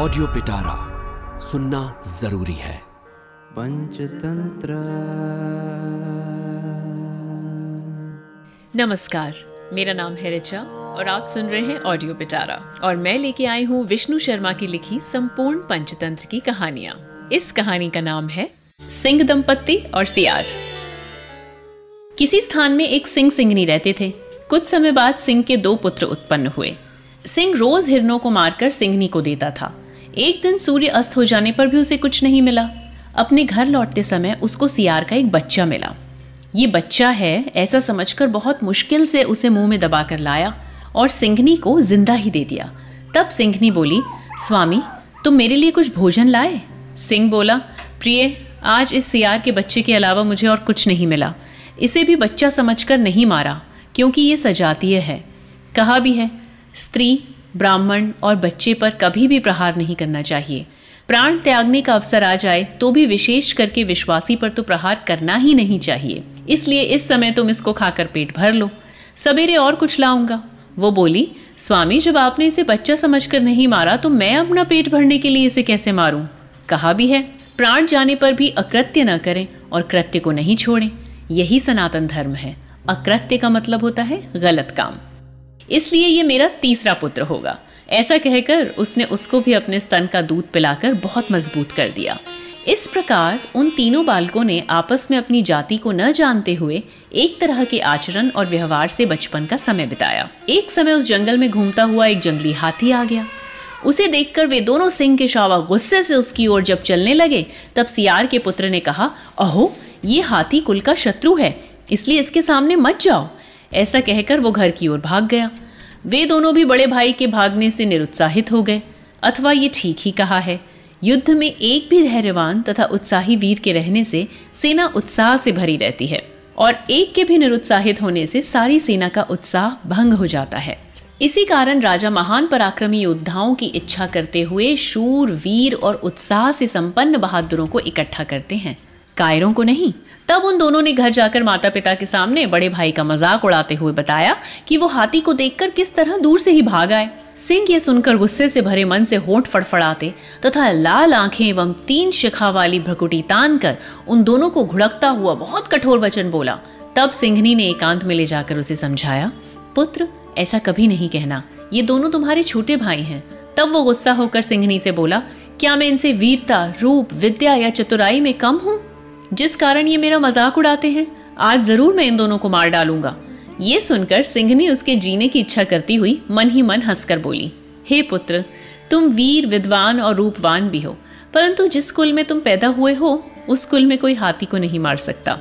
Audio पिटारा सुनना ज़रूरी है। पंचतंत्र। नमस्कार मेरा नाम है रिचा और आप सुन रहे हैं ऑडियो पिटारा और मैं लेके आई हूँ विष्णु शर्मा की लिखी संपूर्ण पंचतंत्र की कहानियाँ। इस कहानी का नाम है सिंह दंपत्ति और सियार। किसी स्थान में एक सिंह सिंगनी रहते थे। कुछ समय बाद सिंह के दो पुत्र उत्पन्न हुए। सिंह रोज हिरणों को मारकर सिंगनी को देता था। एक दिन सूर्य अस्त हो जाने पर भी उसे कुछ नहीं मिला। अपने घर लौटते समय उसको सियार का एक बच्चा मिला। ये बच्चा है, ऐसा समझकर बहुत मुश्किल से उसे मुँह में दबा कर लाया और सिंघनी को ज़िंदा ही दे दिया। तब सिंघनी बोली, स्वामी, तुम मेरे लिए कुछ भोजन लाए? सिंह बोला, प्रिय, आज इस सियार के बच्चे के अलावा मुझे और कुछ नहीं मिला। इसे भी बच्चा समझकर नहीं मारा, क्योंकि ये सजातीय है। कहा भी है, स्त्री ब्राह्मण और बच्चे पर कभी भी प्रहार नहीं करना चाहिए। प्राण त्यागने का अवसर आ जाए तो भी विशेष करके विश्वासी पर तो प्रहार करना ही नहीं चाहिए। इसलिए इस समय तुम इसको खाकर पेट भर लो। सवेरे और कुछ लाऊँगा। वो बोली, स्वामी, जब आपने इसे बच्चा समझकर नहीं मारा तो मैं अपना पेट भरने के लिए इसे कैसे मारूं? कहा भी है, प्राण जाने पर भी अकृत्य न करें और कृत्य को नहीं छोड़ें। यही सनातन धर्म है। अकृत्य का मतलब होता है गलत काम। इसलिए ये मेरा तीसरा पुत्र होगा। ऐसा कहकर उसने उसको भी अपने स्तन का दूध पिलाकर बहुत मज़बूत कर दिया। इस प्रकार उन तीनों बालकों ने आपस में अपनी जाति को न जानते हुए एक तरह के आचरण और व्यवहार से बचपन का समय बिताया। एक समय उस जंगल में घूमता हुआ एक जंगली हाथी आ गया। उसे देखकर वे दोनों सिंह के शावा गुस्से से उसकी ओर जब चलने लगे, तब सियार के पुत्र ने कहा, अहो, ये हाथी कुल का शत्रु है, इसलिए इसके सामने मत जाओ। ऐसा कहकर वो घर की ओर भाग गया। वे दोनों भी बड़े भाई के भागने से निरुत्साहित हो गए। अथवा ये ठीक ही कहा है। युद्ध में एक भी धैर्यवान तथा उत्साही वीर के रहने से सेना उत्साह से भरी रहती है और एक के भी निरुत्साहित होने से सारी सेना का उत्साह भंग हो जाता है। इसी कारण राजा महान पराक्रमी योद्धाओं की इच्छा करते हुए शूर, वीर और उत्साह से संपन्न बहादुरों को इकट्ठा करते हैं। कायरों को नहीं। तब उन दोनों ने घर जाकर माता पिता के सामने बड़े भाई का मज़ाक उड़ाते हुए बताया कि वो हाथी को देखकर किस तरह दूर से ही भाग आए। सिंह ये सुनकर गुस्से से भरे मन से होंठ फड़फड़ाते तथा लाल आँखें एवं तीन शिखा वाली भ्रकुटी तान कर उन दोनों को घुड़कता हुआ बहुत कठोर वचन बोला। तब सिंघनी ने एकांत में ले जाकर उसे समझाया, पुत्र, ऐसा कभी नहीं कहना। ये दोनों तुम्हारे छोटे भाई हैं। तब वो गुस्सा होकर सिंघनी से बोला, क्या मैं इनसे वीरता, रूप, विद्या या चतुराई में कम हूँ? जिस कारण ये मेरा मज़ाक उड़ाते हैं, आज ज़रूर मैं इन दोनों को मार डालूँगा। ये सुनकर सिंह उसके जीने की इच्छा करती हुई मन ही मन हंसकर बोली, हे पुत्र, तुम वीर, विद्वान और रूपवान भी हो, परंतु जिस कुल में तुम पैदा हुए हो, उस कुल में कोई हाथी को नहीं मार सकता।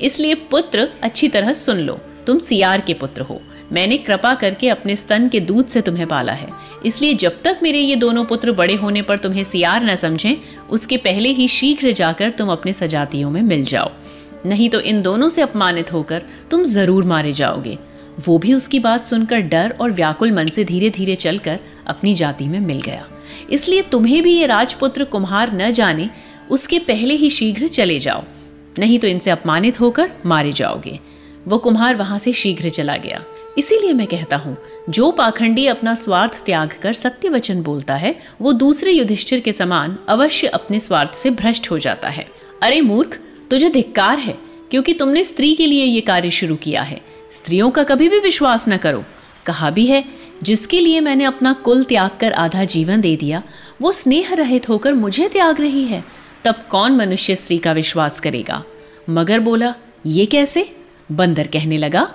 इसलिए पुत्र, अच्छी तरह सुन लो, तुम सियार के पुत्र हो। मैंने कृपा करके अपने स्तन के दूध से तुम्हें पाला है। इसलिए जब तक मेरे ये दोनों पुत्र बड़े होने पर तुम्हें सियार न समझें, उसके पहले ही शीघ्र जाकर तुम अपने सजातियों में मिल जाओ। नहीं तो इन दोनों से अपमानित होकर तुम ज़रूर मारे जाओगे। वो भी उसकी बात सुनकर डर और व्याकुल मन से धीरे धीरे चलकर अपनी जाति में मिल गया। इसलिए तुम्हें भी ये राजपुत्र कुम्हार न जाने, उसके पहले ही शीघ्र चले जाओ। नहीं तो इनसे अपमानित होकर मारे जाओगे। वो कुम्हार वहाँ से शीघ्र चला गया। इसीलिए मैं कहता हूँ, जो पाखंडी अपना स्वार्थ त्याग कर सत्य वचन बोलता है, वो दूसरे युधिष्ठिर के समान अवश्य अपने स्वार्थ से भ्रष्ट हो जाता है। अरे मूर्ख, तुझे धिक्कार है, क्योंकि तुमने स्त्री के लिए ये कार्य शुरू किया है। स्त्रियों का कभी भी विश्वास न करो। कहा भी है, जिसके लिए मैंने अपना कुल त्याग कर आधा जीवन दे दिया, वो स्नेह रहित होकर मुझे त्याग रही है, तब कौन मनुष्य स्त्री का विश्वास करेगा? मगर बोला, ये कैसे? बंदर कहने लगा